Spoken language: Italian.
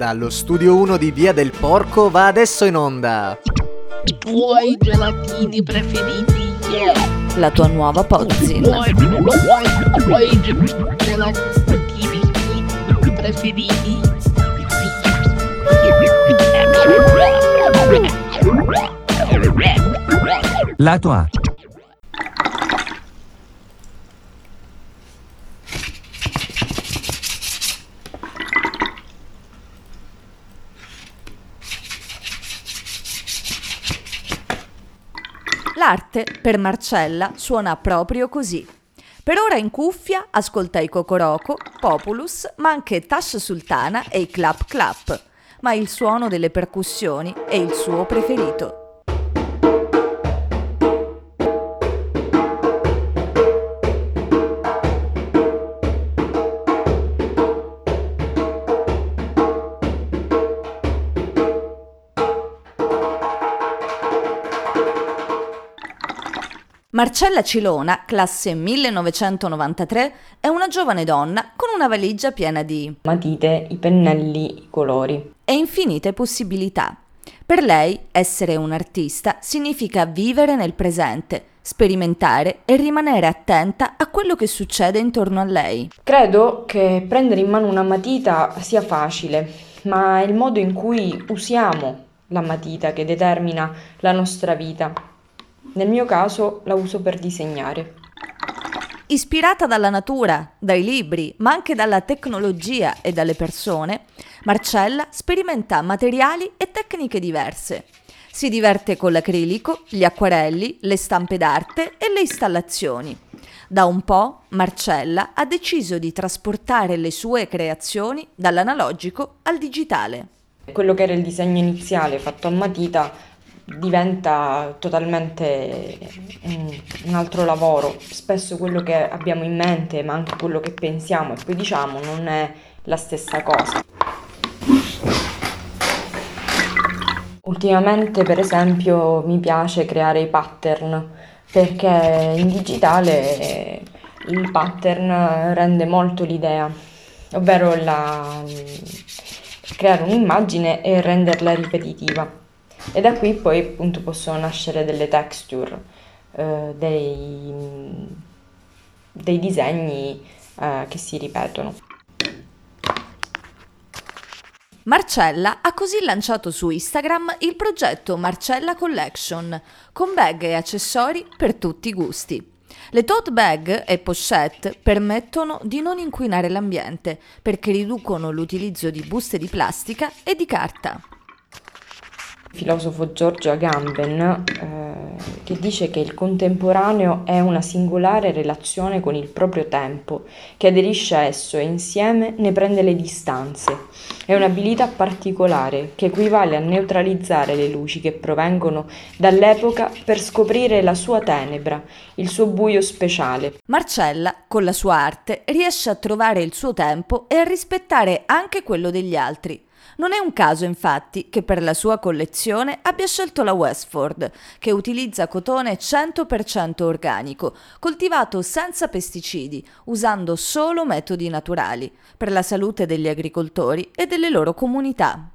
Dallo studio 1 di Via del Porco va adesso in onda. I tuoi gelatini preferiti. Yeah. La tua nuova I Pozzin. tuoi, i tuoi gelatini preferiti. Lato A. L'arte, per Marcella, suona proprio così. Per ora in cuffia ascolta i Cocoroco, Populus, ma anche Tash Sultana e i Clap Clap, ma il suono delle percussioni è il suo preferito. Marcella Cilona, classe 1993, è una giovane donna con una valigia piena di matite, i pennelli, i colori. e infinite possibilità. Per lei essere un artista significa vivere nel presente, sperimentare e rimanere attenta a quello che succede intorno a lei. Credo che prendere in mano una matita sia facile, ma è il modo in cui usiamo la matita che determina la nostra vita. Nel mio caso la uso per disegnare. Ispirata dalla natura, dai libri, ma anche dalla tecnologia e dalle persone, Marcella sperimenta materiali e tecniche diverse. Si diverte con l'acrilico, gli acquarelli, le stampe d'arte e le installazioni. Da un po' Marcella ha deciso di trasportare le sue creazioni dall'analogico al digitale. Quello che era il disegno iniziale fatto a matita diventa totalmente un, un altro lavoro. Spesso quello che abbiamo in mente, ma anche quello che pensiamo e poi diciamo, non è la stessa cosa. Ultimamente, per esempio, mi piace creare i pattern perché in digitale il pattern rende molto l'idea, ovvero la- creare un'immagine e renderla ripetitiva. E da qui poi appunto possono nascere delle texture, eh, dei, dei disegni eh, che si ripetono. Marcella ha così lanciato su Instagram il progetto Marcella Collection, con bag e accessori per tutti i gusti. Le tote bag e pochette permettono di non inquinare l'ambiente perché riducono l'utilizzo di buste di plastica e di carta. Il filosofo Giorgio Agamben eh, che dice che il contemporaneo è una singolare relazione con il proprio tempo, che aderisce a esso e insieme ne prende le distanze. È un'abilità particolare che equivale a neutralizzare le luci che provengono dall'epoca per scoprire la sua tenebra, il suo buio speciale. Marcella, con la sua arte, riesce a trovare il suo tempo e a rispettare anche quello degli altri. Non è un caso, infatti, che per la sua collezione abbia scelto la Westford, che utilizza cotone 100% organico, coltivato senza pesticidi, usando solo metodi naturali, per la salute degli agricoltori e delle loro comunità.